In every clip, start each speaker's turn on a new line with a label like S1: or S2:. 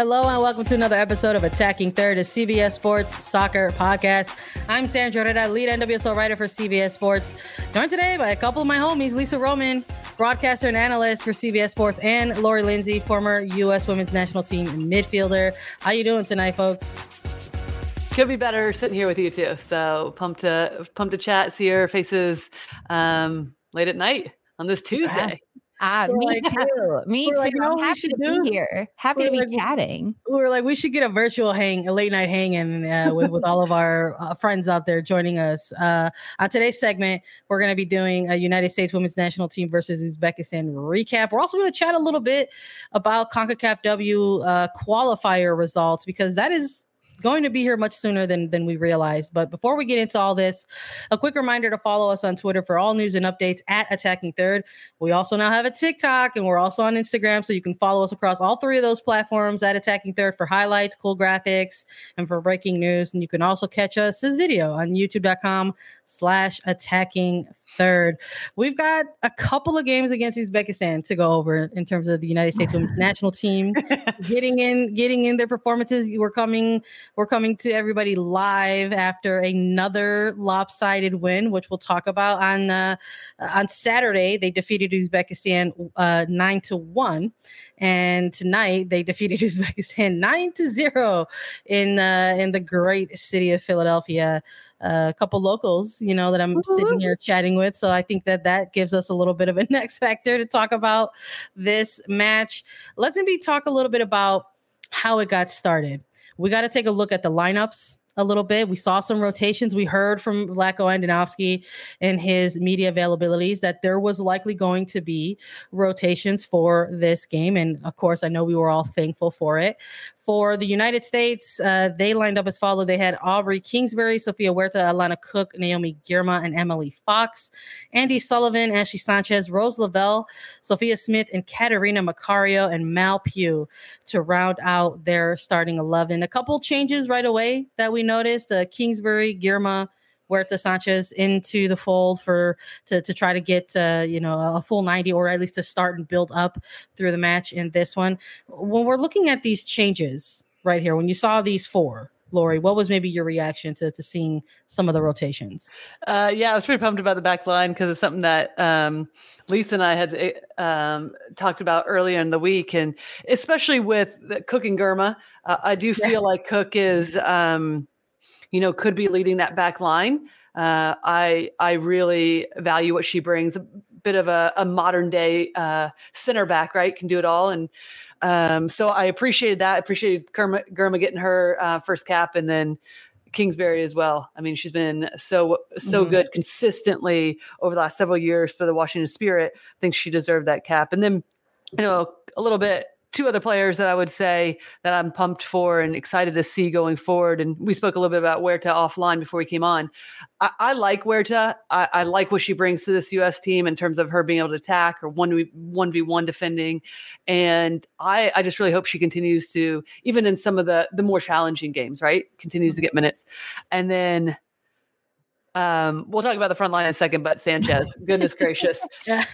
S1: Hello and welcome to another episode of Attacking Third, a CBS Sports soccer podcast. I'm Sandra Herrera, lead NWSL writer for CBS Sports. Joined today by a couple of my homies, Lisa Roman, broadcaster and analyst for CBS Sports, and Lori Lindsay, former U.S. Women's National Team midfielder. How you doing tonight, folks?
S2: Could be better sitting here with you too. So pumped to pumped to chat, see your faces um, late at night on this Tuesday.
S3: Ah, me like, too. Me too. Like, I'm happy to do? be here. Happy we're to be like, chatting.
S1: We were like, we should get a virtual hang, a late night hanging uh, with, with all of our uh, friends out there joining us. Uh, on today's segment, we're going to be doing a United States Women's National Team versus Uzbekistan recap. We're also going to chat a little bit about CONCACAF W uh, qualifier results because that is going to be here much sooner than than we realized. But before we get into all this, a quick reminder to follow us on Twitter for all news and updates at Attacking Third. We also now have a TikTok and we're also on Instagram, so you can follow us across all three of those platforms at Attacking Third for highlights, cool graphics, and for breaking news. And you can also catch us as video on YouTube.com slash Attacking Third. We've got a couple of games against Uzbekistan to go over in terms of the United States Women's National Team getting in, getting in their performances. We're coming we're coming to everybody live after another lopsided win, which we'll talk about on uh, on Saturday. They defeated Uzbekistan uh, nine to one, and tonight they defeated Uzbekistan nine to zero in uh, in the great city of Philadelphia. A couple locals, you know, that I'm sitting mm-hmm. here chatting with. So I think that that gives us a little bit of a next factor to talk about this match. Let's maybe talk a little bit about how it got started we got to take a look at the lineups a little bit. We saw some rotations. We heard from Vlatko Andonovski and his media availabilities that there was likely going to be rotations for this game. And of course, I know we were all thankful for it. For the United States, uh, they lined up as follow. They had Aubrey Kingsbury, Sofia Huerta, Alana Cook, Naomi Girma, and Emily Fox, Andi Sullivan, Ashley Sanchez, Rose Lavelle, Sophia Smith, and Catarina Macario and Mal Pugh to round out their starting 11. A couple changes right away that we noticed. Uh, Kingsbury, Girma, Huerta Sanchez into the fold for to, to try to get uh, you know a full 90 or at least to start and build up through the match in this one. When we're looking at these changes right here, when you saw these four, Lori, what was maybe your reaction to, to seeing some of the rotations?
S2: Uh, yeah, I was pretty pumped about the back line because it's something that um, Lisa and I had eh, um, talked about earlier in the week. And especially with Cook and Girma, uh, I do feel yeah. like Cook is um, you know, could be leading that back line. Uh, I I really value what she brings. A bit of a, a modern day uh, center back, right? Can do it all, and um, so I appreciated that. I appreciated Girma getting her uh, first cap, and then Kingsbury as well. I mean, she's been so so mm-hmm. good consistently over the last several years for the Washington Spirit. I think she deserved that cap, and then you know a little bit two other players that I would say that I'm pumped for and excited to see going forward. And we spoke a little bit about Huerta offline before we came on. I, I like Huerta. I, I, like what she brings to this U.S. team in terms of her being able to attack or one one v one defending, and I, I just really hope she continues to even in some of the the more challenging games, right? Continues to get minutes, and then um, we'll talk about the front line in a second, but Sanchez, goodness gracious.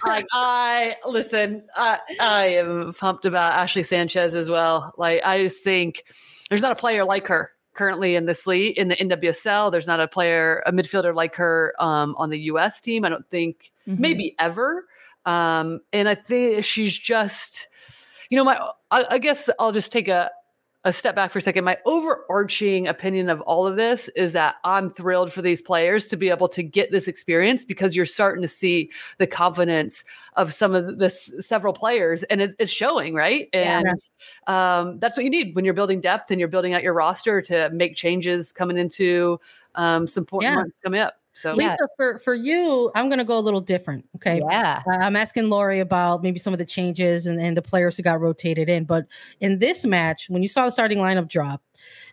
S2: Like I listen, I, I am pumped about Ashley Sanchez as well. Like I just think there's not a player like her currently in this league in the NWSL. There's not a player, a midfielder like her um, on the US team. I don't think mm-hmm. maybe ever. Um, and I think she's just, you know, my I, I guess I'll just take a a step back for a second, my overarching opinion of all of this is that I'm thrilled for these players to be able to get this experience because you're starting to see the confidence of some of the several players and it's, it's showing, right? And yeah. um, that's what you need when you're building depth and you're building out your roster to make changes coming into um, some important yeah. months coming up. So
S1: Lisa, yeah. for for you, I'm gonna go a little different. Okay.
S3: Yeah.
S1: Uh, I'm asking Lori about maybe some of the changes and, and the players who got rotated in. But in this match, when you saw the starting lineup drop,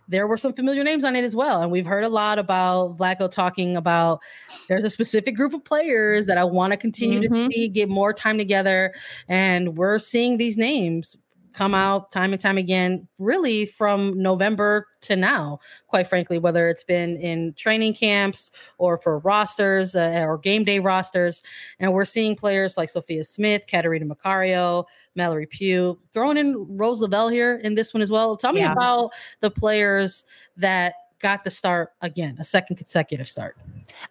S1: there were some familiar names on it as well. And we've heard a lot about Vlatko talking about there's a specific group of players that I want to continue mm-hmm. to see get more time together. And we're seeing these names come out time and time again, really from November to now, quite frankly, whether it's been in training camps or for rosters uh, or game day rosters. And we're seeing players like Sophia Smith, Catarina Macario, Mallory Pugh, throwing in Rose Lavelle here in this one as well. Tell me yeah. about the players that got the start again, a second consecutive start.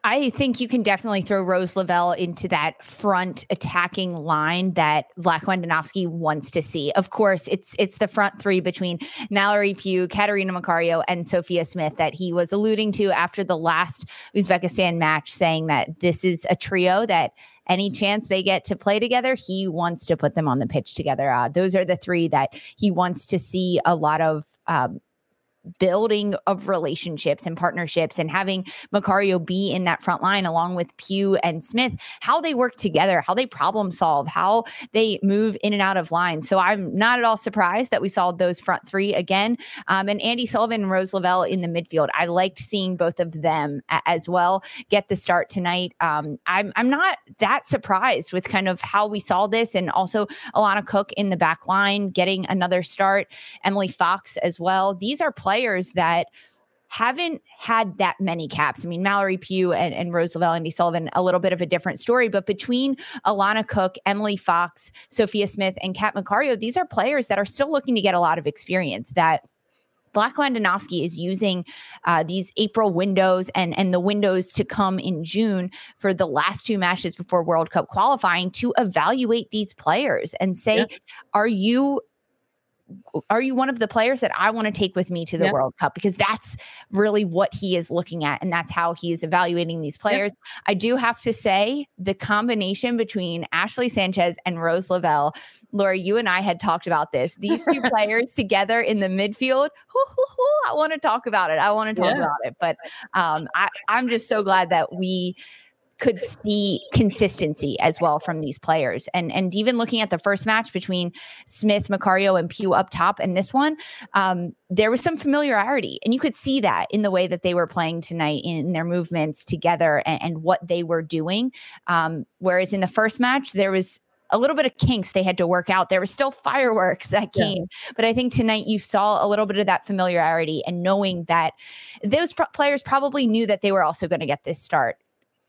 S3: I think you can definitely throw Rose Lavelle into that front attacking line that Vlatko Andonovski wants to see. Of course, it's it's the front three between Mallory Pugh, Catarina Macario, and Sophia Smith that he was alluding to after the last Uzbekistan match, saying that this is a trio that any chance they get to play together, he wants to put them on the pitch together. Uh, those are the three that he wants to see a lot of um, building of relationships and partnerships and having Macario be in that front line along with Pugh and Smith, how they work together, how they problem solve, how they move in and out of line. So I'm not at all surprised that we saw those front three again. Um, and Andi Sullivan and Rose Lavelle in the midfield. I liked seeing both of them a- as well get the start tonight. Um, I'm, I'm not that surprised with kind of how we saw this and also Alana Cook in the back line getting another start, Emily Fox as well. These are players players that haven't had that many caps. I mean, Mallory Pugh and, and Rose Lavelle, Andi Sullivan, a little bit of a different story. But between Alana Cook, Emily Fox, Sophia Smith, and Kat Macario, these are players that are still looking to get a lot of experience that Vlatko Andonovski is using uh, these April windows and and the windows to come in June for the last two matches before World Cup qualifying to evaluate these players and say, yeah. are you are you one of the players that I want to take with me to the yep. World Cup? Because that's really what he is looking at. And that's how he is evaluating these players. Yep. I do have to say the combination between Ashley Sanchez and Rose Lavelle, Lori, you and I had talked about this. These two players together in the midfield. Hoo, hoo, hoo, I want to talk about it. I want to talk yeah. about it. But um, I, I'm just so glad that we could see consistency as well from these players. And and even looking at the first match between Smith, Macario, and Pugh up top, and this one, um, there was some familiarity, and you could see that in the way that they were playing tonight, in their movements together, and, and what they were doing. Um, whereas in the first match, there was a little bit of kinks they had to work out. There was still fireworks that came, yeah. but I think tonight you saw a little bit of that familiarity and knowing that those pro- players probably knew that they were also going to get this start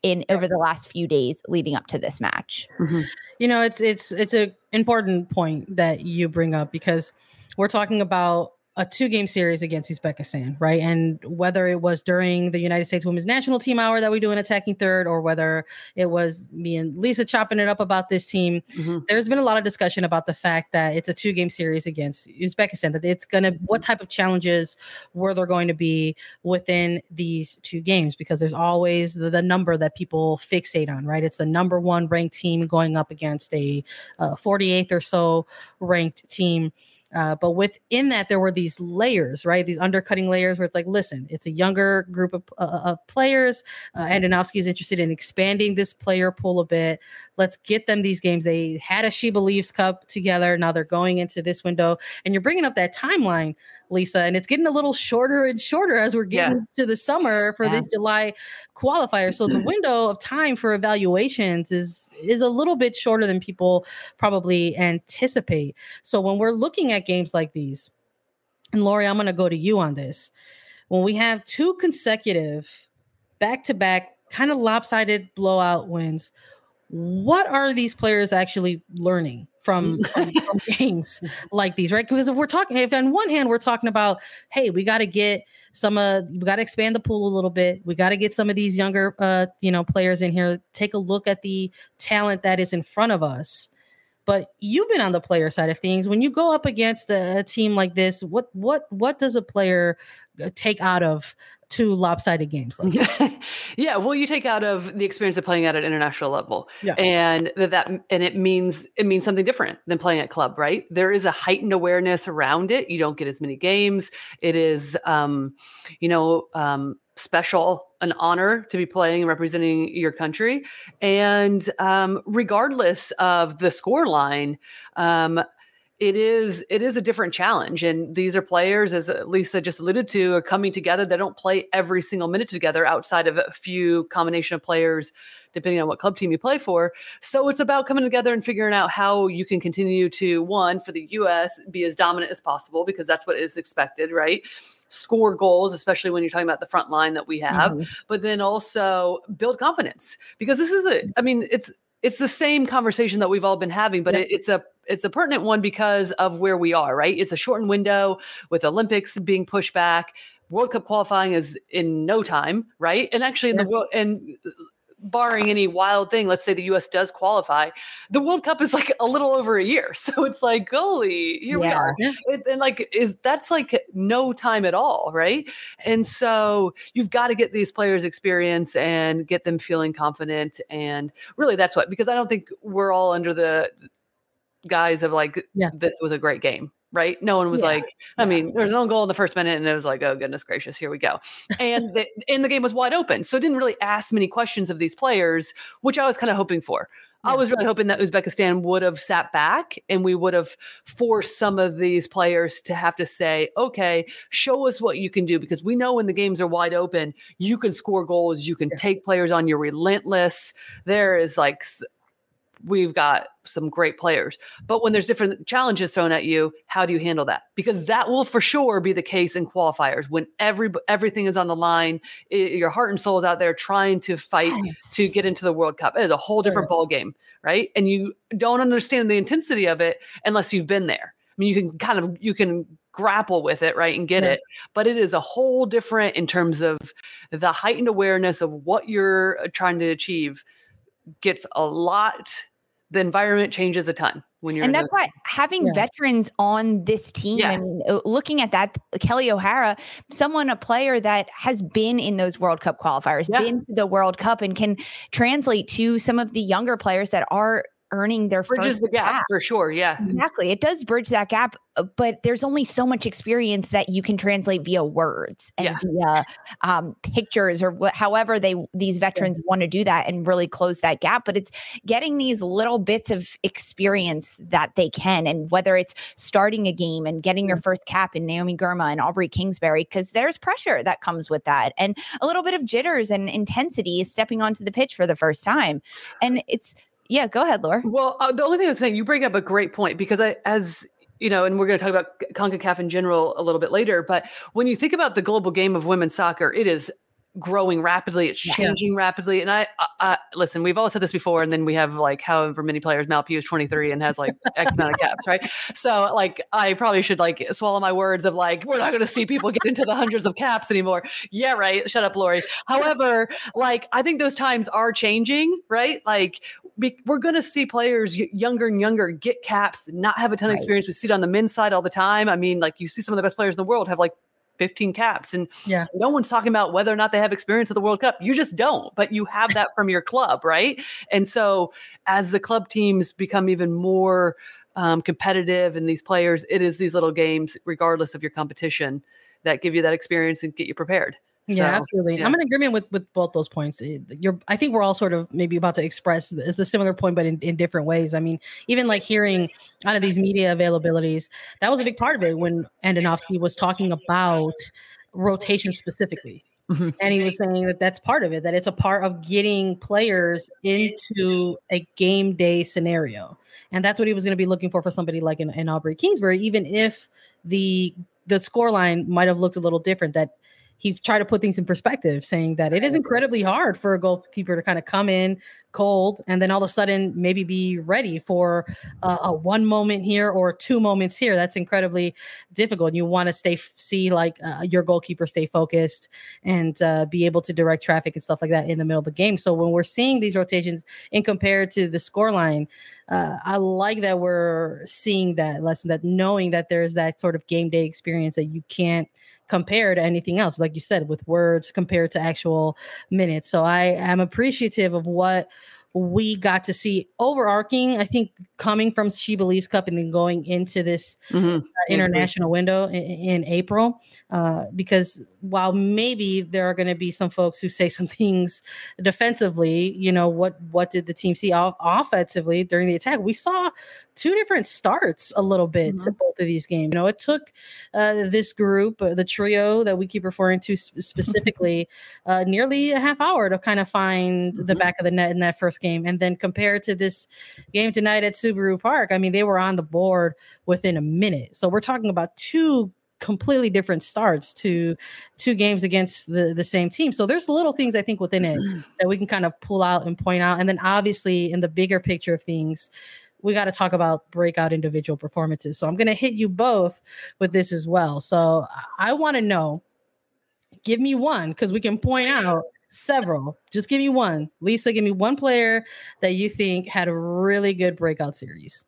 S3: in over the last few days leading up to this match.
S1: Mm-hmm. You know, it's it's it's an important point that you bring up because we're talking about a two game series against Uzbekistan, right? And whether it was during the United States women's national team hour that we do an attacking third, or whether it was me and Lisa chopping it up about this team, mm-hmm. there's been a lot of discussion about the fact that it's a two game series against Uzbekistan, that it's going to, what type of challenges were there going to be within these two games? Because there's always the, the number that people fixate on, right? It's the number one ranked team going up against a uh, 48th or so ranked team. Uh, but within that, there were these layers, right? These undercutting layers where it's like, listen, it's a younger group of, uh, of players. Uh, Andonovski is interested in expanding this player pool a bit. Let's get them these games. They had a She Believes Cup together. Now they're going into this window. And you're bringing up that timeline, Lisa, and it's getting a little shorter and shorter as we're getting yeah. to the summer for yeah. this July qualifier. So the window of time for evaluations is is a little bit shorter than people probably anticipate. So when we're looking at games like these, and Lori, I'm going to go to you on this. When we have two consecutive back to back kind of lopsided blowout wins, what are these players actually learning from, from, from games like these, right? Because if we're talking, if on one hand we're talking about, hey, we got to get some, uh, we got to expand the pool a little bit. We got to get some of these younger, uh, you know, players in here. Take a look at the talent that is in front of us. But you've been on the player side of things. When you go up against a, a team like this, what what what does a player uh, take out of two lopsided games like
S2: yeah well you take out of the experience of playing at an international level.
S1: Yeah.
S2: and that, that and it means it means something different than playing at club right? There is a heightened awareness around it. You don't get as many games. It is um you know um special an honor to be playing and representing your country. And um regardless of the score line um it is it is a different challenge and these are players as lisa just alluded to are coming together. They don't play every single minute together outside of a few combination of players depending on what club team you play for. So it's about coming together and figuring out how you can continue to one for the us be as dominant as possible because that's what is expected right? Score goals especially when you're talking about the front line that we have mm-hmm. but then also build confidence because this is a i mean it's it's the same conversation that we've all been having, but it, it's a it's a pertinent one because of where we are, right? It's a shortened window with Olympics being pushed back. World Cup qualifying is in no time, right? And actually, in yeah. the world, and barring any wild thing, let's say the US does qualify, the World Cup is like a little over a year. So it's like, holy, here yeah. we are. It, and like, is that's like no time at all, right? And so you've got to get these players experience and get them feeling confident. And really, that's what, because I don't think we're all under the guise of like, yeah. this was a great game right? No one was yeah. like, I yeah. mean, there was no goal in the first minute, and it was like, oh goodness gracious, here we go. And the and the game was wide open, so it didn't really ask many questions of these players, which I was kind of hoping for. Yeah. I was really hoping that Uzbekistan would have sat back and we would have forced some of these players to have to say, okay, show us what you can do because we know when the games are wide open, you can score goals, you can take players on, you're relentless. There is like we've got some great players. But when there's different challenges thrown at you, how do you handle that? Because that will for sure be the case in qualifiers when every everything is on the line, it, your heart and soul is out there trying to fight yes. to get into the World Cup. It is a whole different ball game, right? And you don't understand the intensity of it unless you've been there. I mean, you can kind of you can grapple with it, right, and get yeah. it, but it is a whole different in terms of the heightened awareness of what you're uh, trying to achieve gets a lot the environment changes a ton when you're
S3: and that's why having yeah. veterans on this team yeah. and uh, looking at that kelley o'hara someone a player that has been in those world cup qualifiers yeah. been to the world cup and can translate to some of the younger players that are earning their
S2: bridges
S3: first
S2: the gap, gap, for sure. Yeah,
S3: exactly. It does bridge that gap, uh, but there's only so much experience that you can translate via words and yeah. via um, pictures or wh- however they these veterans yeah. want to do that and really close that gap. But it's getting these little bits of experience that they can, and whether it's starting a game and getting your first cap in Naomi Girma and Aubrey Kingsbury, because there's pressure that comes with that, and a little bit of jitters and intensity stepping onto the pitch for the first time, and it's yeah, go ahead, Lori.
S2: Well, uh, the only thing I was saying, you bring up a great point because I, as you know, and we're going to talk about CONCACAF in general a little bit later. But when you think about the global game of women's soccer, it is growing rapidly. It's changing yeah. rapidly. And I, I, listen, we've all said this before, and then we have like however many players. Mal Pugh is 23 and has like X amount of caps, right? So like, I probably should like swallow my words of like, we're not going to see people get into the hundreds of caps anymore. Yeah, right. Shut up, Lori. However, like, I think those times are changing, right? Like, be, we're going to see players younger and younger get caps, not have a ton of experience. We see it on the men's side all the time. I mean, like, you see some of the best players in the world have like 15 caps. And
S1: yeah,
S2: no one's talking about whether or not they have experience at the World Cup. You just don't, but you have that from your club, right? And so as the club teams become even more um, competitive and these players, it is these little games, regardless of your competition, that give you that experience and get you prepared.
S1: Yeah, so, absolutely. Yeah. I'm in agreement with with both those points. Eh, you're, I think we're all sort of maybe about to express it's a similar point, but in, in different ways. I mean, even like hearing out of these media availabilities, that was a big part of it when Andonovski was talking about rotation specifically. Mm-hmm. And he was saying that that's part of it, that it's a part of getting players into a game day scenario. And that's what he was going to be looking for for somebody like an, an Aubrey Kingsbury, even if the the score line might have looked a little different, that he tried to put things in perspective, saying that it is incredibly hard for a goalkeeper to kind of come in, cold and then all of a sudden maybe be ready for uh, a one moment here or two moments here. That's incredibly difficult. You want to stay see like uh, your goalkeeper stay focused and uh, be able to direct traffic and stuff like that in the middle of the game. So when we're seeing these rotations in compared to the score line uh, i like that we're seeing that lesson that knowing that there's that sort of game day experience that you can't compare to anything else like you said with words compared to actual minutes. So i am appreciative of what we got to see. Overarching i think coming from she believes cup and then going into this mm-hmm. uh, international window in, in april uh, because while maybe there are going to be some folks who say some things defensively you know what what did the team see off- offensively during the attack we saw two different starts a little bit mm-hmm. to both of these games. You know, it took uh, this group, uh, the trio that we keep referring to specifically, uh, nearly a half hour to kind of find mm-hmm. the back of the net in that first game. And then compared to this game tonight at Subaru Park, I mean, they were on the board within a minute. So we're talking about two completely different starts to two games against the the same team. So there's little things I think within it mm-hmm. that we can kind of pull out and point out. And then obviously in the bigger picture of things, we got to talk about breakout individual performances. So I'm going to hit you both with this as well. So I want to know, give me one because we can point out several. Just give me one. Lisa, give me one player that you think had a really good breakout series.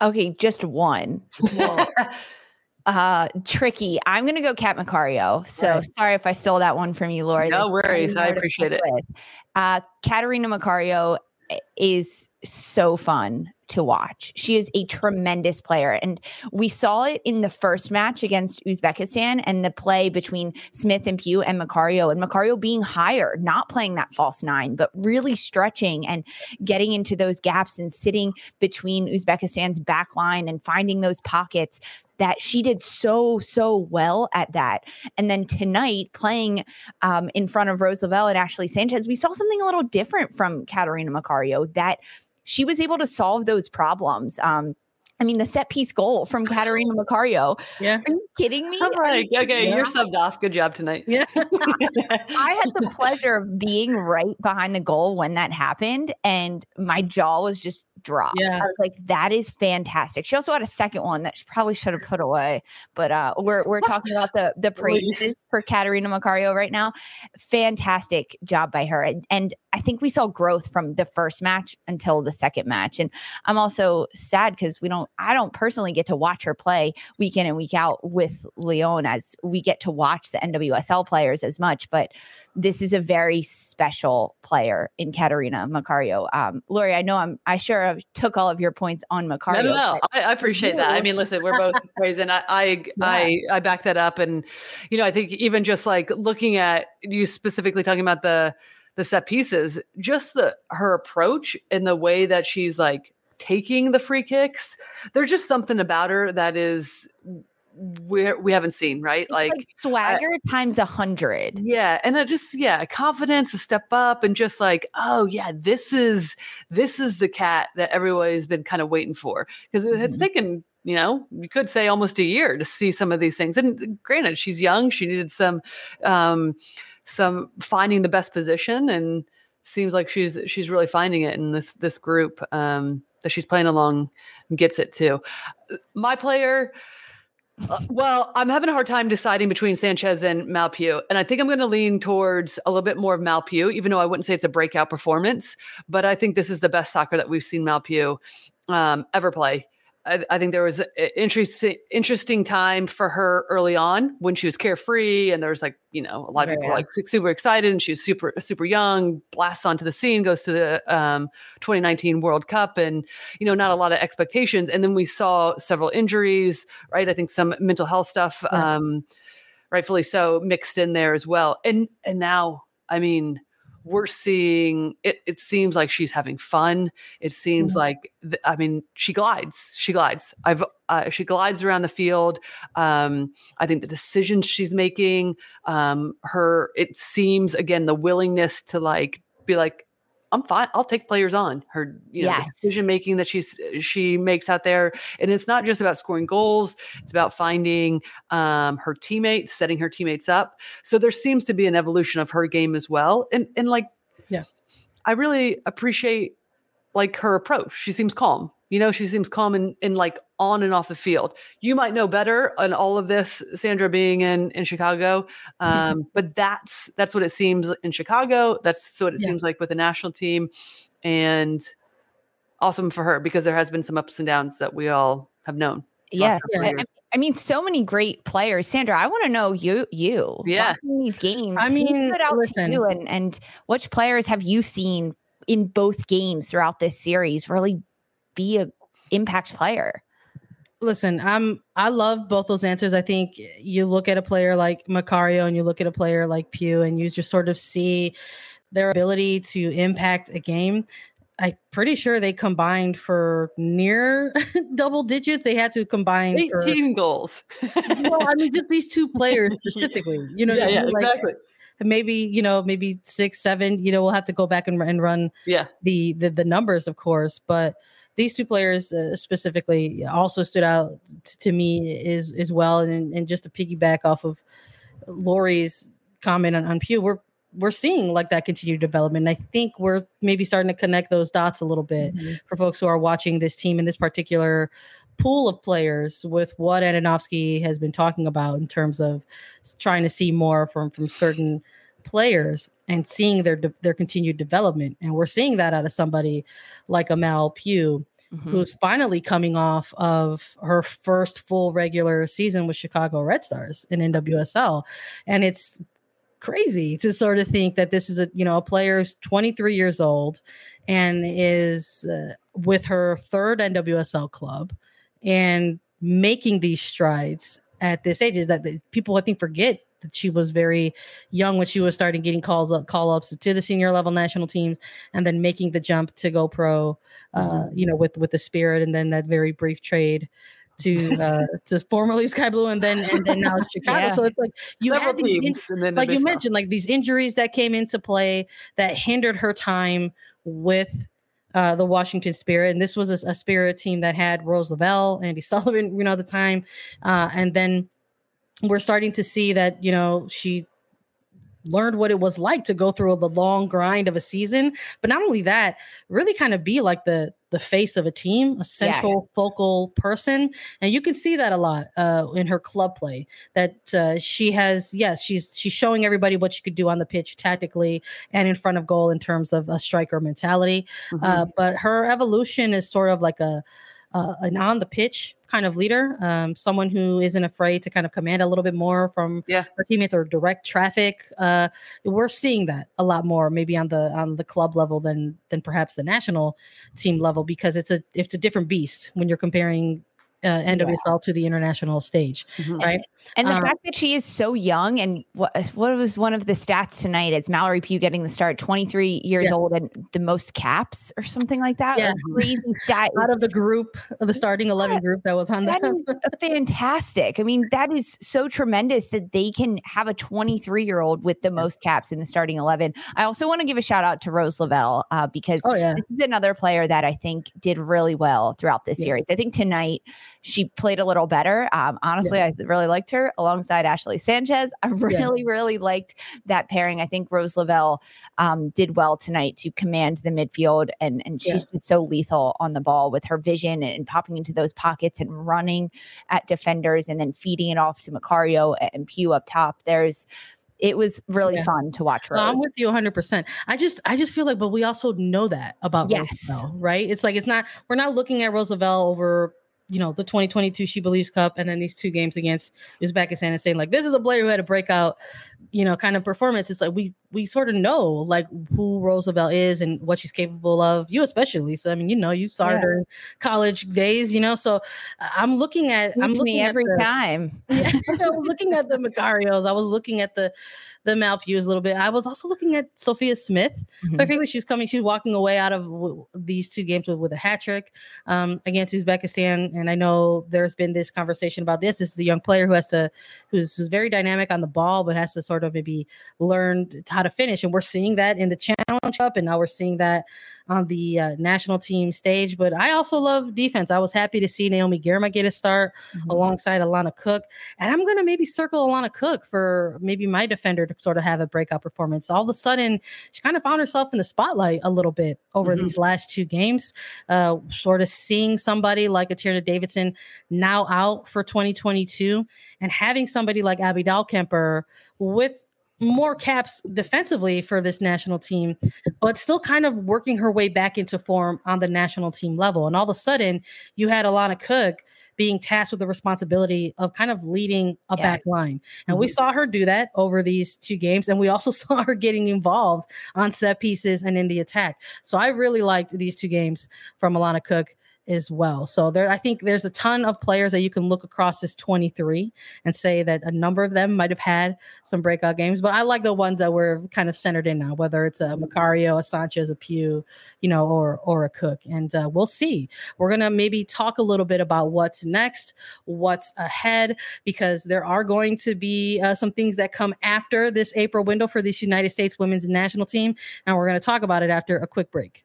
S3: Okay, just one. uh tricky. I'm gonna go Kat Macario. So right. sorry if I stole that one from you, Lori.
S2: No There's worries. I appreciate it. With.
S3: Uh Catarina Macario is so fun to watch. She is a tremendous player. And we saw it in the first match against Uzbekistan and the play between Smith and Pugh and Macario, and Macario being higher, not playing that false nine, but really stretching and getting into those gaps and sitting between Uzbekistan's back line and finding those pockets that she did so so well at that and then tonight playing um, in front of rose lavelle and ashley sanchez we saw something a little different from catarina macario that she was able to solve those problems. Um, I mean, the set piece goal from Catarina Macario.
S1: Yeah.
S3: Are you kidding me?
S2: All right. Okay. Yeah. You're subbed off. Good job tonight.
S1: Yeah.
S3: I had the pleasure of being right behind the goal when that happened, and my jaw was just dropped.
S1: Yeah.
S3: I was like, that is fantastic. She also had a second one that she probably should have put away. But uh we're we're talking about the the praises for Catarina Macario right now. Fantastic job by her. And, and I think we saw growth from the first match until the second match. And I'm also sad because we don't I don't personally get to watch her play week in and week out with Lyon as we get to watch the NWSL players as much. But this is a very special player in Catarina Macario. Um, Lori, I know I'm I sure took all of your points on Macario.
S2: No, no, no. I, I, appreciate that. I mean, listen, we're both praising. I, I, yeah. I, I back that up, and you know, I think even just like looking at you specifically talking about the the set pieces, just the her approach and the way that she's like taking the free kicks. There's just something about her that is we we haven't seen, right?
S3: Like, like, swagger uh, times a hundred.
S2: Yeah, and it just yeah, confidence to step up and just like, oh yeah, this is this is the cat that everybody's been kind of waiting for because mm-hmm. it's taken you know you could say almost a year to see some of these things. And granted, she's young; she needed some um some finding the best position, and seems like she's she's really finding it in this this group um that she's playing along gets it too. My player uh, well, I'm having a hard time deciding between Sanchez and Mal Pugh, and I think I'm going to lean towards a little bit more of Mal Pugh, even though I wouldn't say it's a breakout performance. But I think this is the best soccer that we've seen Mal Pugh um, ever play. I, I, think there was an interesting interesting time for her early on when she was carefree and there was like you know a lot of people yeah. like super excited and she was super super young blasts onto the scene goes to the um, 2019 World Cup and you know not a lot of expectations and then we saw several injuries right I think some mental health stuff yeah. um, rightfully so mixed in there as well and and now I mean we're seeing it, it seems like she's having fun. It seems mm-hmm. like th- i mean she glides she glides. I've uh, she glides around the field. Um, i think the decisions she's making um, her it seems again the willingness to like be like I'm fine. I'll take players on her you know, yes. decision making that she's she makes out there, and it's not just about scoring goals. It's about finding um, her teammates, setting her teammates up. So there seems to be an evolution of her game as well, and and like
S1: yeah.
S2: I really appreciate like her approach. She seems calm. You know, she seems calm and, and like on and off the field. You might know better on all of this, Sandra being in in Chicago, um, but that's that's what it seems in Chicago. That's what it yeah. seems like with the national team, and awesome for her because there has been some ups and downs that we all have known.
S3: Yeah, yeah. I mean, so many great players. Sandra, I want to know you. You,
S2: yeah,
S3: these games.
S1: I mean,
S3: stood out listen, to you, and and which players have you seen in both games throughout this series really be a impact player?
S1: Listen, I'm I love both those answers. I think you look at a player like Macario and you look at a player like Pugh and you just sort of see their ability to impact a game. I'm pretty sure they combined for near double digits. They had to combine
S2: 18
S1: for,
S2: goals.
S1: well, I mean, just these two players specifically. You know,
S2: yeah, yeah,
S1: like,
S2: exactly.
S1: Maybe you know, maybe six, seven. You know, we'll have to go back and, and run
S2: yeah
S1: the, the the numbers, of course. But these two players uh, specifically also stood out t- to me as as well. And and just to piggyback off of Lori's comment on, on Pugh, we're we're seeing like that continued development. And I think we're maybe starting to connect those dots a little bit mm-hmm. for folks who are watching this team in this particular pool of players with what Andonovski has been talking about in terms of trying to see more from from certain players and seeing their their continued development. And we're seeing that out of somebody like a Mal Pugh. Mm-hmm. Who's finally coming off of her first full regular season with Chicago Red Stars in NWSL. And it's crazy to sort of think that this is a you know a player who's 23 years old and is uh, with her third NWSL club and making these strides at this age is that people I think forget that she was very young when she was starting getting calls up call ups to the senior level national teams and then making the jump to go pro uh, mm-hmm. you know with with the spirit and then that very brief trade to uh to formerly Sky Blue and then and then now Chicago. Yeah. So it's like you Several had teams, in, like you mentioned, like these injuries that came into play that hindered her time with uh, the Washington Spirit, and this was a, a, Spirit team that had Rose Lavelle, Andi Sullivan, you know, at the time, uh, and then we're starting to see that you know she learned what it was like to go through the long grind of a season. But not only that really kind of be like the the face of a team a central yes. focal person and you can see that a lot uh, in her club play that uh, she has yes she's she's showing everybody what she could do on the pitch tactically and in front of goal in terms of a striker mentality mm-hmm. uh, but her evolution is sort of like a uh, an on the pitch kind of leader, um, someone who isn't afraid to kind of command a little bit more from
S2: yeah.
S1: her teammates or direct traffic. Uh, we're seeing that a lot more, maybe on the on the club level than than perhaps the national team level, because it's a it's a different beast when you're comparing uh, NWSL yeah. to the international stage, mm-hmm. right?
S3: And, and the um, fact that she is so young, and what what was one of the stats tonight? It's Mallory Pugh getting the start, 23 years yeah. old, and the most caps or something like that.
S1: Yeah, crazy stat out of the group, of the starting 11 group that was on that.
S3: Fantastic. I mean, that is so tremendous that they can have a 23 year old with the most caps in the starting 11. I also want to give a shout out to Rose Lavelle uh, because
S1: oh, yeah.
S3: this is another player that I think did really well throughout this series. I think tonight she played a little better. Um, honestly, yeah. I really liked her alongside Ashley Sanchez. I really, yeah. really liked that pairing. I think Rose Lavelle um, did well tonight to command the midfield, and and she's yeah. so lethal on the ball with her vision and, and, popping into those pockets and running at defenders, and then feeding it off to Macario and Pugh up top. There's it was really yeah. fun to watch.
S1: I'm with you 100. percent I just I just feel like, but we also know that about
S3: yes.
S1: Rose right? It's like it's not we're not looking at Rose Lavelle over you know the 2022 She Believes Cup, and then these two games against Uzbekistan, and saying like this is a player who had a breakout, you know, kind of performance. It's like we we sort of know like who Rose Lavelle is and what she's capable of. You especially, Lisa. I mean, you know, you saw yeah. her in college days, you know. So uh, I'm looking at
S3: I'm
S1: looking
S3: every
S1: the,
S3: time.
S1: I was looking at the Macarios. I was looking at the the Mal Pughs a little bit. I was also looking at Sophia Smith. Mm-hmm. Quite frankly, she's coming, she's walking away out of w- these two games with, with a hat trick um, against Uzbekistan. And I know there's been this conversation about this. This is the young player who has to, who's, who's very dynamic on the ball, but has to sort of maybe learn how how to finish. And we're seeing that in the Challenge Cup, and now we're seeing that on the uh, national team stage. But I also love defense. I was happy to see Naomi Girma get a start mm-hmm. alongside Alana Cook. And I'm going to maybe circle Alana Cook for maybe my defender to sort of have a breakout performance. All of a sudden, she kind of found herself in the spotlight a little bit over mm-hmm. these last two games. Uh, sort of seeing somebody like a Tierna Davidson now out for 2022 and having somebody like Abby Dahlkemper with more caps defensively for this national team, but still kind of working her way back into form on the national team level. And all of a sudden, you had Alana Cook being tasked with the responsibility of kind of leading a yes. back line. And mm-hmm. we saw her do that over these two games. And we also saw her getting involved on set pieces and in the attack. So I really liked these two games from Alana Cook as well. So there, I think there's a ton of players that you can look across this 23 and say that a number of them might have had some breakout games. But I like the ones that were kind of centered in now, whether it's a Macario, a Sanchez, a Pugh, you know, or or a Cook. And uh, we'll see. We're gonna maybe talk a little bit about what's next, what's ahead, because there are going to be uh, some things that come after this April window for this United States Women's National Team, and we're gonna talk about it after a quick break.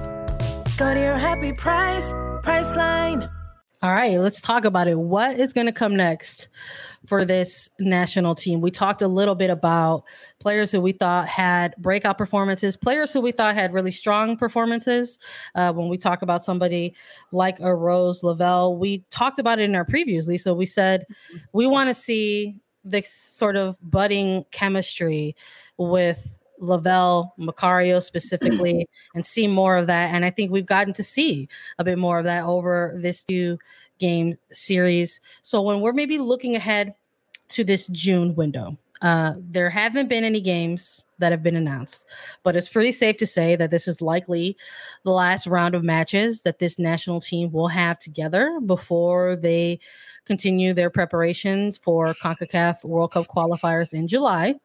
S4: Go to your happy price, Priceline.
S1: All right, let's talk about it. What is going to come next for this national team? We talked a little bit about players who we thought had breakout performances, players who we thought had really strong performances. Uh, when we talk about somebody like a Rose Lavelle, we talked about it in our previews, Lisa. We said we want to see this sort of budding chemistry with Lavelle, Macario specifically, and see more of that. And I think we've gotten to see a bit more of that over this two game series. So when we're maybe looking ahead to this June window, uh, there haven't been any games that have been announced, but it's pretty safe to say that this is likely the last round of matches that this national team will have together before they continue their preparations for CONCACAF World Cup qualifiers in July.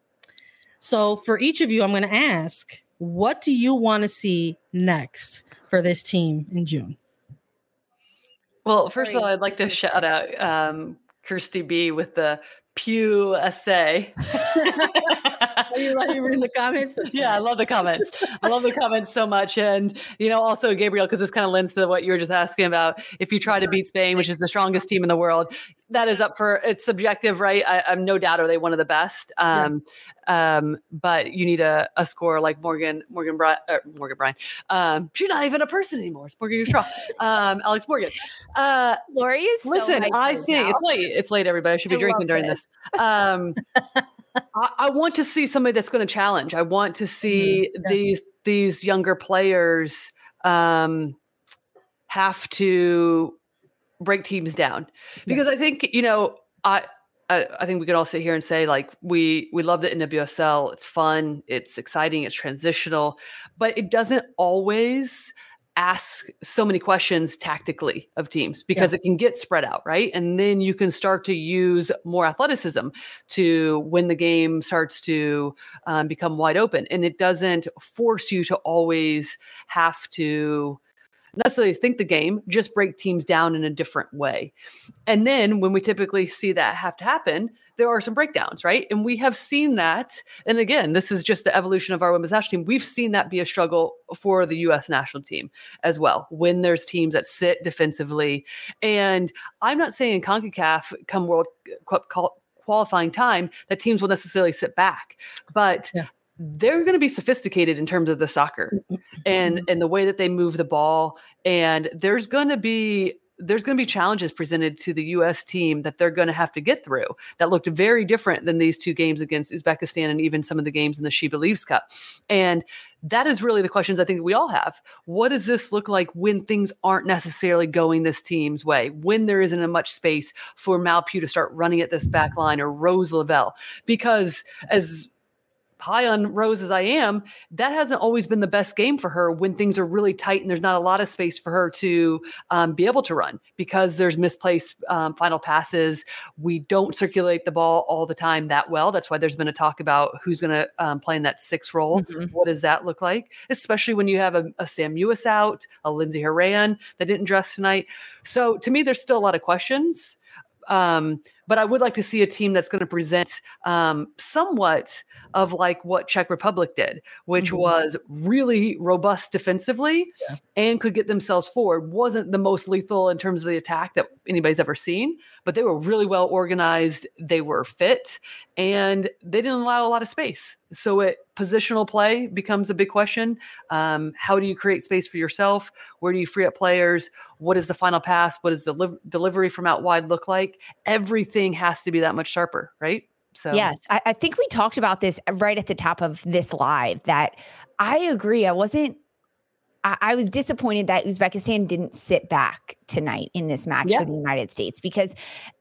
S1: So for each of you, I'm going to ask, what do you want to see next for this team in June?
S2: Well, first of all, I'd like to shout out um, Kirsty B with the Pew essay.
S1: you let you read the comments?
S2: That's yeah, I love the comments. I love the comments so much. And, you know, also, Gabriel, because this kind of lends to what you were just asking about. If you try to beat Spain, which is the strongest team in the world, that is up for it's subjective, right? I, am no doubt are they one of the best. Um, yeah. um, but you need a, a score like Morgan Morgan Bri- er, Morgan Brian. Um, she's not even a person anymore. It's Morgan Straw. um, Alex Morgan. Uh,
S3: Lori is.
S2: Listen,
S3: so
S2: I think now. it's late. It's late, everybody. I should be I drinking during this. this. Um, I, I, want to see somebody that's going to challenge. I want to see mm-hmm. these these younger players um, have to break teams down because yeah. I think you know I, I, I think we could all sit here and say like we we love the NWSL. It's fun, it's exciting, it's transitional, but it doesn't always ask so many questions tactically of teams because yeah. it can get spread out, right? And then you can start to use more athleticism to when the game starts to um, become wide open, and it doesn't force you to always have to necessarily think the game, just break teams down in a different way. And then when we typically see that have to happen, there are some breakdowns, right? And we have seen that. And again, this is just the evolution of our women's national team. We've seen that be a struggle for the US national team as well when there's teams that sit defensively. And I'm not saying in CONCACAF come World Cup qualifying time that teams will necessarily sit back. But yeah they're going to be sophisticated in terms of the soccer. Mm-hmm. and mm-hmm. and the way that they move the ball. And there's going to be there's going to be challenges presented to the U.S. team that they're going to have to get through that looked very different than these two games against Uzbekistan and even some of the games in the She Believes Cup. And that is really the questions I think we all have. What does this look like when things aren't necessarily going this team's way? When there isn't a much space for Mal Pugh to start running at this back line or Rose Lavelle? Because as high on Rose as I am, that hasn't always been the best game for her when things are really tight and there's not a lot of space for her to um, be able to run because there's misplaced um, final passes. We don't circulate the ball all the time that well. That's why there's been a talk about who's going to um, play in that six role. Mm-hmm. What does that look like? Especially when you have a, a Sam Mewis out, a Lindsey Horan that didn't dress tonight. So to me, there's still a lot of questions. Um, but I would like to see a team that's going to present um, somewhat of like what Czech Republic did, which mm-hmm. was really robust defensively yeah. and could get themselves forward. Wasn't the most lethal in terms of the attack that anybody's ever seen, but they were really well organized. They were fit and they didn't allow a lot of space. So it positional play becomes a big question. Um, how do you create space for yourself? Where do you free up players? What is the final pass? What does the li- delivery from out wide look like? Everything has to be that much sharper, right?
S3: So yes, I, I think we talked about this eh, right at the top of this live that I agree. I wasn't I, I was disappointed that Uzbekistan didn't sit back tonight in this match yeah. for the United States because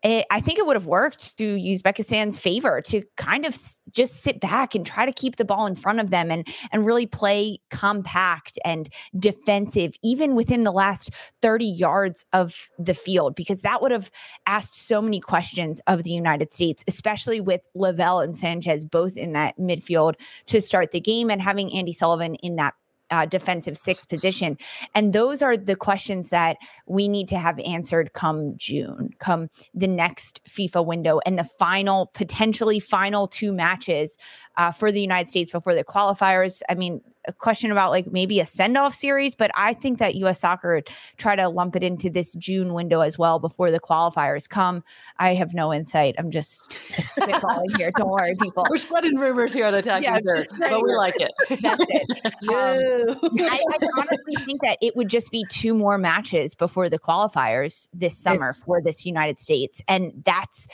S3: it, I think it would have worked to Uzbekistan's favor to kind of s- just sit back and try to keep the ball in front of them and and really play compact and defensive even within the last 30 yards of the field because that would have asked so many questions of the United States especially with Lavelle and Sanchez both in that midfield to start the game and having Andi Sullivan in that uh, defensive six position? And those are the questions that we need to have answered come June, come the next FIFA window, and the final, potentially final two matches uh, for the United States before the qualifiers. I mean, a question about like maybe a send off series, but I think that US soccer try to lump it into this June window as well before the qualifiers come. I have no insight. I'm just spitballing here. Don't worry, people.
S2: We're spreading rumors here on Attacking yeah, Third, but we like it.
S3: That's it. Um, I, I, honestly think that it would just be two more matches before the qualifiers this summer it's, for this United States. And that's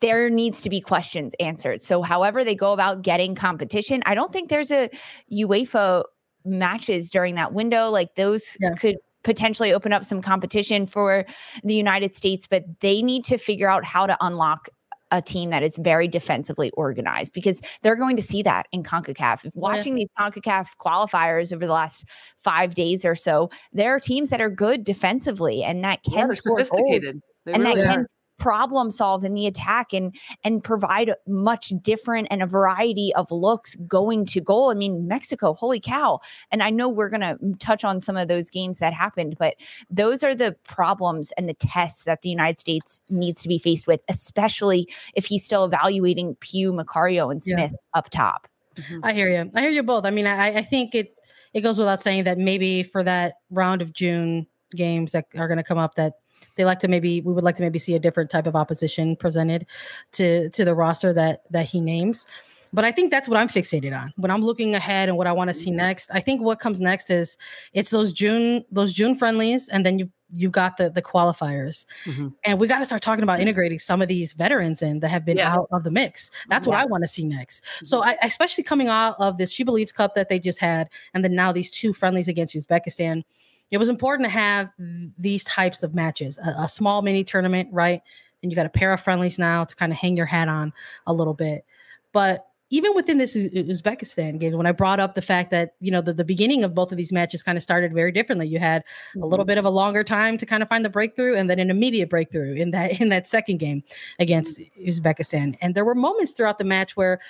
S3: there needs to be questions answered. So, however, they go about getting competition, I don't think there's a UEFA matches during that window. Like those yeah. could potentially open up some competition for the United States, but they need to figure out how to unlock a team that is very defensively organized because they're going to see that in CONCACAF. If watching yeah. these CONCACAF qualifiers over the last five days or so, there are teams that are good defensively and that can yeah, score sophisticated. and really that are. Can problem solve in the attack and and provide much different and a variety of looks going to goal. I mean, Mexico, holy cow. And I know we're going to touch on some of those games that happened, but those are the problems and the tests that the United States needs to be faced with, especially if he's still evaluating Pugh, Macario, and Smith yeah. up top.
S1: Mm-hmm. I hear you. I hear you both. I mean, I, I think it it goes without saying that maybe for that round of June games that are going to come up that they like to maybe we would like to maybe see a different type of opposition presented to to the roster that that he names. But I think that's what I'm fixated on when I'm looking ahead and what I want to see next. I think what comes next is it's those June those June friendlies, and then you you got the the qualifiers, mm-hmm. and we got to start talking about integrating some of these veterans in that have been yeah. out of the mix. That's yeah. what I want to see next. Mm-hmm. So I, especially coming out of this She Believes Cup that they just had, and then now these two friendlies against Uzbekistan it was important to have these types of matches, a, a small mini tournament, right? And you got a pair of friendlies now to kind of hang your hat on a little bit. But even within this Uzbekistan game, when I brought up the fact that you know the, the beginning of both of these matches kind of started very differently, you had mm-hmm. a little mm-hmm. bit of a longer time to kind of find the breakthrough, and then an immediate breakthrough in that in that second game against. Uzbekistan. And there were moments throughout the match where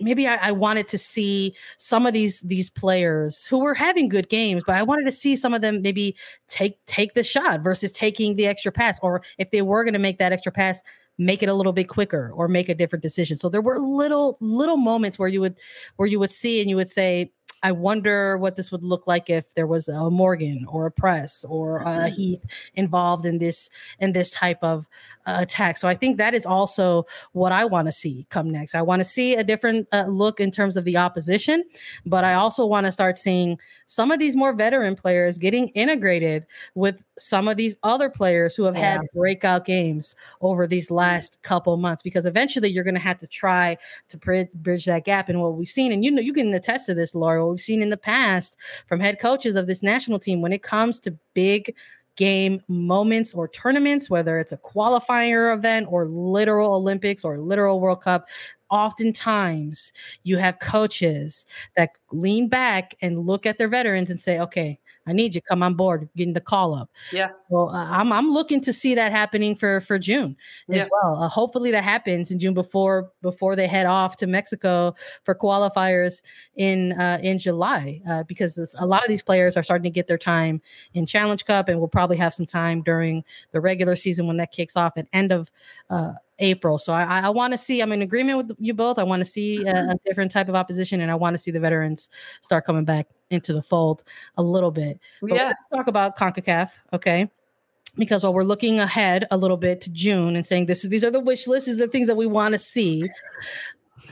S1: maybe I, I, wanted to see some of these these players who were having good games, but I wanted to see some of them maybe take take the shot versus taking the extra pass, or if they were going to make that extra pass, make it a little bit quicker or make a different decision. So there were little little moments where you would where you would see and you would say, I wonder what this would look like if there was a Morgan or a Press or a
S2: Mm-hmm.
S1: Heath involved in this in this type of uh, attack. So I think that is also what I want to see come next. I want to see a different uh, look in terms of the opposition, but I also want to start seeing some of these more veteran players getting integrated with some of these other players who have had breakout games over these last couple months because eventually you're going to have to try to bridge, bridge that gap and what we've seen and you know you can attest to this what we've seen in the past from head coaches of this national team when it comes to big game moments or tournaments, whether it's a qualifier event or literal Olympics or literal World Cup, oftentimes you have coaches that lean back and look at their veterans and say, okay, I need you come on board, getting the call up.
S2: Yeah.
S1: Well, uh, I'm I'm looking to see that happening for for June as
S2: Yeah.
S1: well. Uh, hopefully that happens in June before before they head off to Mexico for qualifiers in uh, in July uh, because this- a lot of these players are starting to get their time in Challenge Cup and we'll probably have some time during the regular season when that kicks off at end of uh, April. So I, I want to see. I'm in agreement with you both. I want to see a, mm-hmm. a different type of opposition, and I want to see the veterans start coming back into the fold a little bit. But
S2: Yeah.
S1: talk about CONCACAF, okay? Because while we're looking ahead a little bit to June and saying this is these are the wish lists, these are the things that we want to see.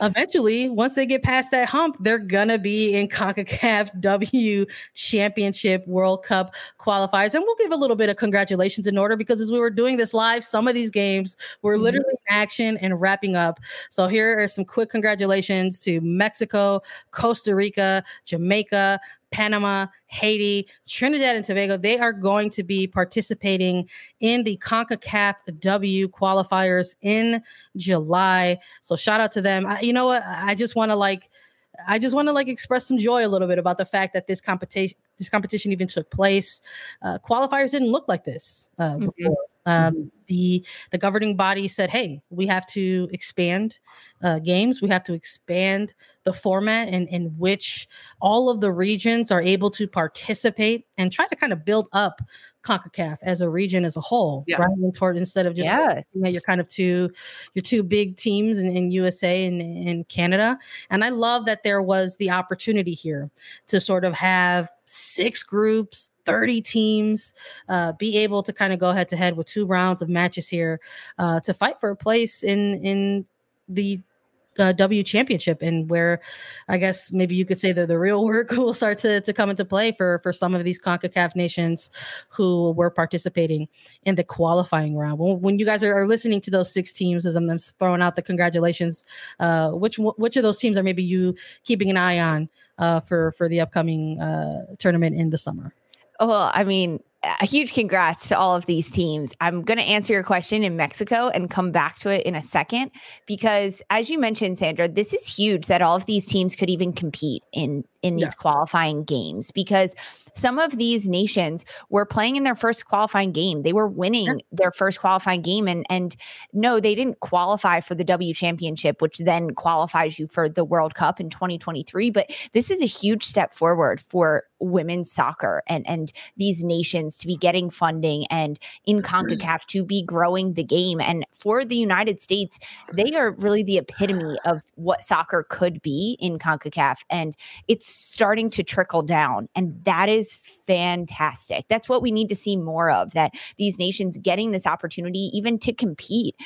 S1: Eventually, once they get past that hump, they're gonna be in CONCACAF W Championship World Cup qualifiers. And we'll give a little bit of congratulations in order because as we were doing this live, some of these games were
S2: Mhm.
S1: literally in action and wrapping up. So here are some quick congratulations to Mexico, Costa Rica, Jamaica, Panama, Haiti, Trinidad, and Tobago. They are going to be participating in the CONCACAF W qualifiers in July. So shout out to them. I, you know what? I just want to like, I just want to like express some joy a little bit about the fact that this competition, this competition even took place. Uh, qualifiers didn't look like this uh,
S3: Mhm.
S1: before. Um, The the governing body said, "Hey, we have to expand uh, games. We have to expand the format in, in which all of the regions are able to participate and try to kind of build up CONCACAF as a region as a whole,
S2: Yeah.
S1: right? And toward instead of just
S3: Yes.
S1: you know, your kind of two your two big teams in, in USA and in Canada. And I love that there was the opportunity here to sort of have six groups, 30 teams, uh, be able to kind of go head to head with two rounds of matches here uh, to fight for a place in in the uh, W championship and where I guess maybe you could say that the real work will start to, to come into play for for some of these CONCACAF nations who were participating in the qualifying round. When, when you guys are, are listening to those six teams, as I'm throwing out the congratulations, uh, which which of those teams are maybe you keeping an eye on uh, for for the upcoming uh, tournament in the summer?
S3: Well, I mean, a huge congrats to all of these teams. I'm going to answer your question in Mexico and come back to it in a second because as you mentioned Sandra, this is huge that all of these teams could even compete in in these qualifying games because some of these nations were playing in their first qualifying game. They were winning their first qualifying game and and no, they didn't qualify for the W championship which then qualifies you for the World Cup in 2023, but this is a huge step forward for women's soccer and and these nations to be getting funding and in CONCACAF to be growing the game. And for the United States they are really the epitome of what soccer could be in CONCACAF. And it's starting to trickle down and that is fantastic. That's what we need to see more of that these nations getting this opportunity even to compete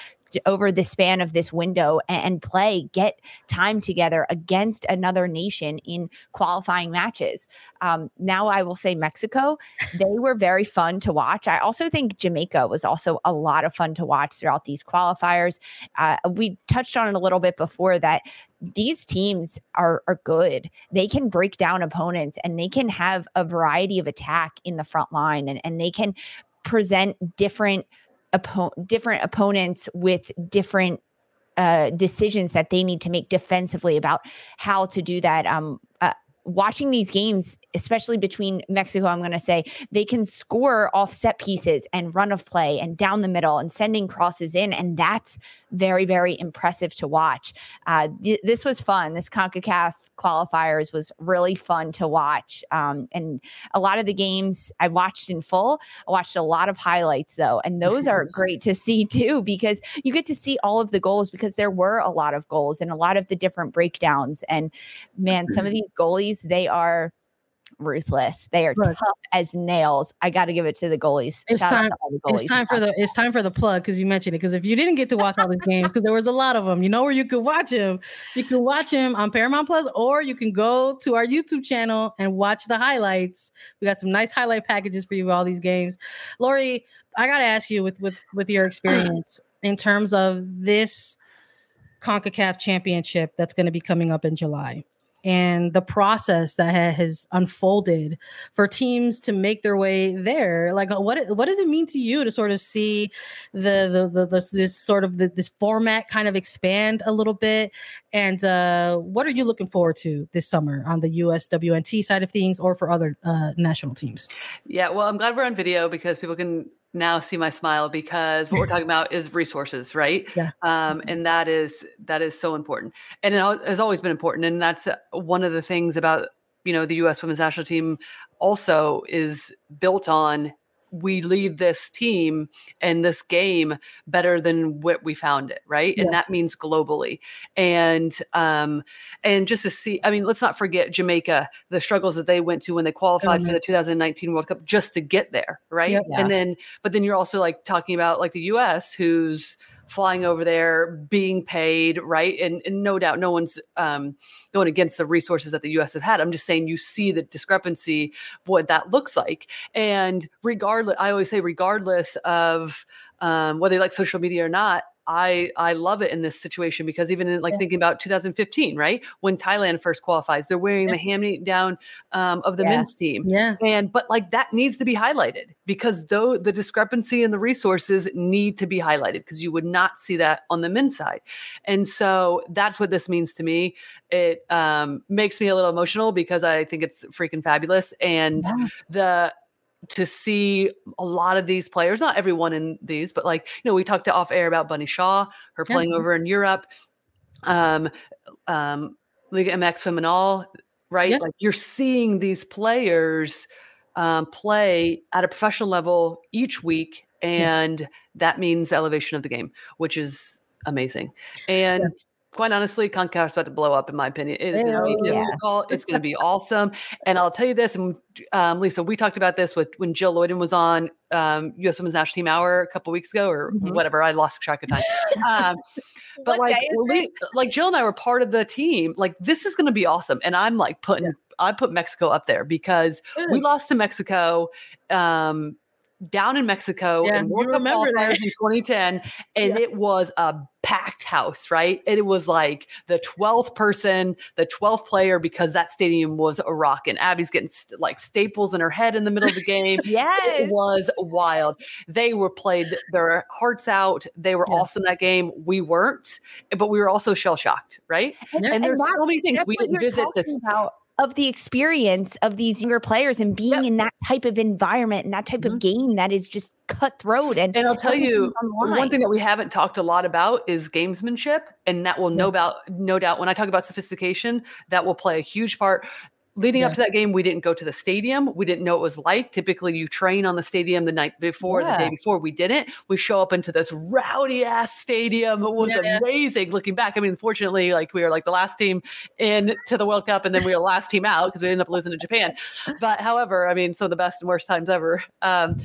S3: over the span of this window and, play get time together against another nation in qualifying matches. Um, now i will say mexico they were very fun to watch. I also think jamaica was also a lot of fun to watch throughout these qualifiers. Uh, we touched on it a little bit before that these teams are are good. They can break down opponents and they can have a variety of attack in the front line and, and they can present different oppo- different opponents with different uh, decisions that they need to make defensively about how to do that. Um, uh, watching these games, especially between Mexico, I'm going to say they can score off set pieces and run of play and down the middle and sending crosses in, and that's very, very impressive to watch. Uh, th- this was fun. This Concacaf qualifiers was really fun to watch. Um, and a lot of the games I watched in full. I watched a lot of highlights though, and those are great to see too because you get to see all of the goals because there were a lot of goals and a lot of the different breakdowns. And man, some of these goalies they are ruthless. They are
S1: Look.
S3: tough as nails. I got to give it to the goalies.
S1: It's
S3: Shout out
S1: time-
S3: to all the goalies.
S1: It's time for the it's time for the plug because you mentioned it. Because if you didn't get to watch all these games, because there was a lot of them, you know where you could watch them. You can watch them on Paramount Plus, or you can go to our YouTube channel and watch the highlights. We got some nice highlight packages for you. All these games, Lori. I gotta ask you with with with your experience in terms of this Concacaf Championship that's going to be coming up in July. And the process that has unfolded for teams to make their way there, like what what does it mean to you to sort of see the the, the, the this sort of the, this format kind of expand a little bit? And uh, what are you looking forward to this summer on the USWNT side of things, or for other uh, national teams?
S2: Yeah, well, I'm glad we're on video because people can now see my smile because what we're talking about is resources, right?
S1: Yeah.
S2: Um, and that is that is so important, and it has always been important, and that's uh, one of the things about you know the U.S. Women's National Team also is built on we leave this team and this game better than what we found it right
S1: Yeah.
S2: and that means globally and um and just to see i mean let's not forget jamaica the struggles that they went to when they qualified for
S1: Mhm.
S2: the 2019 world cup just to get there right.
S3: Yeah.
S2: and then but then you're also like talking about like the us who's flying over there being paid right? And, and no doubt no one's um going against the resources that the us have had. I'm just saying you see the discrepancy what that looks like. And regardless i always say regardless of um, whether you like social media or not I I love it in this situation because even in like
S1: Yeah.
S2: thinking about 2015, right when Thailand first qualifies, they're wearing the hand down um, of the
S3: Yeah.
S2: men's team,
S1: Yeah,
S2: and but like that needs to be highlighted because though the discrepancy in the resources need to be highlighted because you would not see that on the men's side, and so that's what this means to me. It um, makes me a little emotional because I think it's freaking fabulous, and
S1: Yeah.
S2: the to see a lot of these players, not everyone in these, but like, you know, we talked to off air about Bunny Shaw, her
S1: Yeah.
S2: playing over in Europe, um, um, Liga MX Femenil, right?
S1: Yeah.
S2: Like you're seeing these players um, play at a professional level each week, and that means elevation of the game, which is amazing. And quite honestly, Concacaf's about to blow up, in my opinion. It is going to be
S1: Yeah.
S2: difficult. It's going to be awesome. And I'll tell you this, and um, Lisa, we talked about this with when Jill Loyden was on um, U.S. Women's National Team Hour a couple weeks ago, or
S1: Mhm.
S2: whatever. I lost track of time. Um, but like, we- like Jill and I were part of the team. Like, this is going to be awesome. And I'm like putting, I put Mexico up there because we lost to Mexico. Um, down in Mexico
S1: Yeah,
S2: in World Cup
S1: remember that.
S2: qualifiers in 2010, and
S1: Yeah.
S2: it was a packed house, right? And it was like the 12th person, the 12th player, because that stadium was a rock. And Abby's getting st- like staples in her head in the middle of the game.
S3: Yes.
S2: It was wild. They were played their hearts out. They were
S1: Yeah.
S2: awesome that game. We weren't, but we were also shell shocked, right?
S1: Yeah.
S2: And there's
S3: that-
S2: so many things we didn't visit this.
S3: about of the experience of these younger players and being
S2: Yep.
S3: in that type of environment and that type
S1: Mhm.
S3: of game that is just cutthroat and
S2: And I'll tell you,
S3: everything's on the
S2: one thing that we haven't talked a lot about is gamesmanship, and that will no doubt, no doubt, when I talk about sophistication, that will play a huge part. Leading up to that game, we didn't go to the stadium. We didn't know what it was like. Typically, you train on the stadium the night before, the day before. We didn't. We show up into this rowdy ass stadium. It was
S1: Yeah, yeah.
S2: amazing looking back. I mean, unfortunately, like we were like the last team in to the World Cup, and then we were the last team out because we ended up losing to Japan. But however, I mean, some of the best and worst times ever. Um,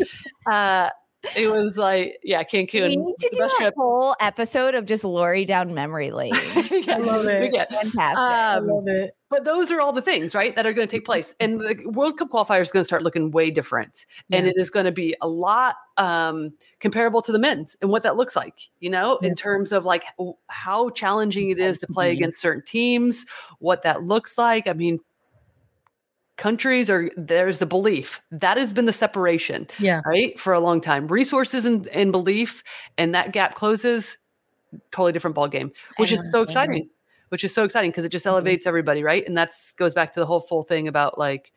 S2: uh, it was like, yeah, Cancun.
S3: we need to do a
S2: trip.
S3: whole episode of just Lori down memory lane.
S2: yeah,
S1: I love it.
S2: get-
S3: Fantastic.
S1: I
S2: Um,
S1: love it.
S2: but those are all the things, right, that are going to take place. And the World Cup qualifier is going to start looking way different. And it is going to be a lot um, comparable to the men's and what that looks like, you know,
S1: Yeah.
S2: in terms of like how challenging it is to play against certain teams, what that looks like. I mean, countries are there's the belief that has been the separation
S1: Yeah,
S2: right for a long time resources and, and belief and that gap closes totally different ball game which is so exciting which is so exciting because it
S1: Mm-hmm.
S2: just elevates everybody, right? And that's goes back to the whole full thing about like.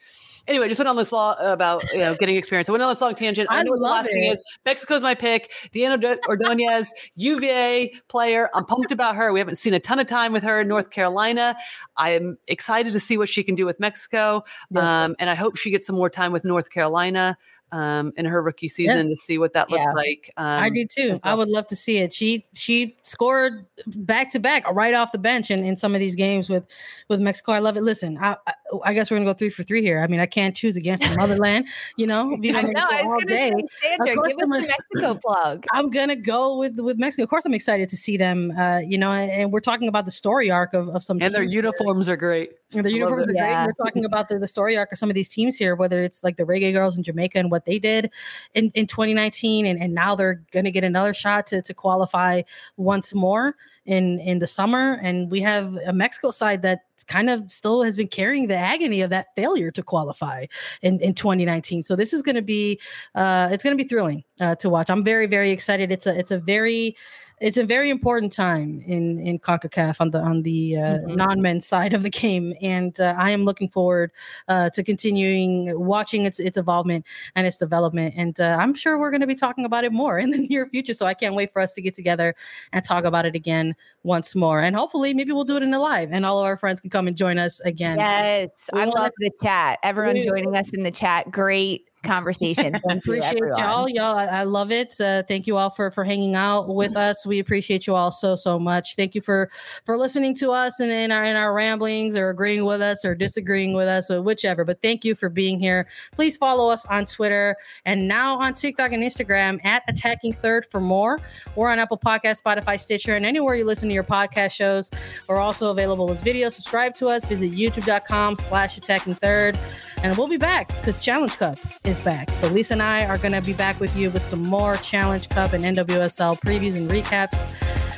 S2: Anyway, just went on this law about you know getting experience. I went on this long tangent. I,
S1: I
S2: know what the last thing
S1: it.
S2: is Mexico's my pick. Diana Ord- Ordonez, UVA player. I'm pumped about her. We haven't seen a ton of time with her in North Carolina. I am excited to see what she can do with Mexico.
S1: Yeah.
S2: Um, and I hope she gets some more time with North Carolina um, in her rookie season to see what that looks
S3: Yeah.
S2: like. Um,
S1: I do too.
S2: as
S1: I would love to see it. She she scored back to back right off the bench in, in some of these games with with Mexico. I love it. Listen, I I, I guess we're gonna go three for three here. I mean, I can't choose against the motherland. You know,
S3: I know. I was going
S1: day.
S3: to say, Sandra, give us
S1: I'm
S3: the Mexico plug.
S1: I'm gonna go with with Mexico. Of course, I'm excited to see them. Uh, you know, and, and we're talking about the story arc of, of some
S2: and their
S1: here.
S2: uniforms are great.
S1: And the uniforms
S2: it.
S1: are great.
S3: Yeah.
S1: We're talking about the, the story arc of some of these teams here, whether it's like the Reggae Girls in Jamaica and what they did in, in 2019, and, and now they're going to get another shot to, to qualify once more in in the summer. And we have a Mexico side that kind of still has been carrying the agony of that failure to qualify in, in 2019. So this is going to be uh, it's going to be thrilling uh, to watch. I'm very very excited. It's a it's a very it's a very important time in in CONCACAF on the on the uh,
S3: Mhm.
S1: non-men's side of the game, and uh, I am looking forward uh, to continuing watching its its involvement and its development. And uh, I'm sure we're going to be talking about it more in the near future. So I can't wait for us to get together and talk about it again once more. And hopefully, maybe we'll do it in a live, and all of our friends can come and join us again.
S3: Yes,
S1: We
S3: I love the chat. Everyone
S1: we-
S3: joining us in the chat. Great conversation. You,
S1: appreciate
S3: everyone.
S1: y'all. Y'all I, I love it. Uh, thank you all for for hanging out with us. We appreciate you all so so much. Thank you for for listening to us and in our in our ramblings or agreeing with us or disagreeing with us or whichever but thank you for being here. Please follow us on twitter and now on tiktok and instagram at attacking third for more. We're on apple podcast spotify stitcher and anywhere you listen to your podcast shows. We're also available as video subscribe to us. Visit youtube.com slash attacking third. And we'll be back because Challenge Cup is back. So Lisa and I are going to be back with you with some more Challenge Cup and NWSL previews and recaps.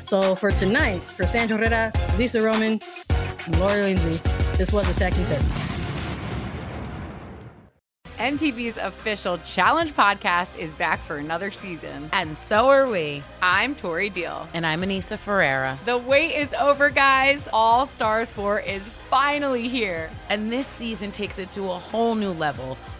S1: So for tonight, for Sandra Herrera, Lisa Roman, and Lori Lindsey, this was Attacking Third.
S5: MTV's official Challenge podcast is back for another season.
S6: And so are we.
S5: I'm Tori Deal.
S6: And I'm Aneesa Ferreira.
S5: The wait is over, guys. All Stars 4 is finally here.
S6: And this season takes it to a whole new level.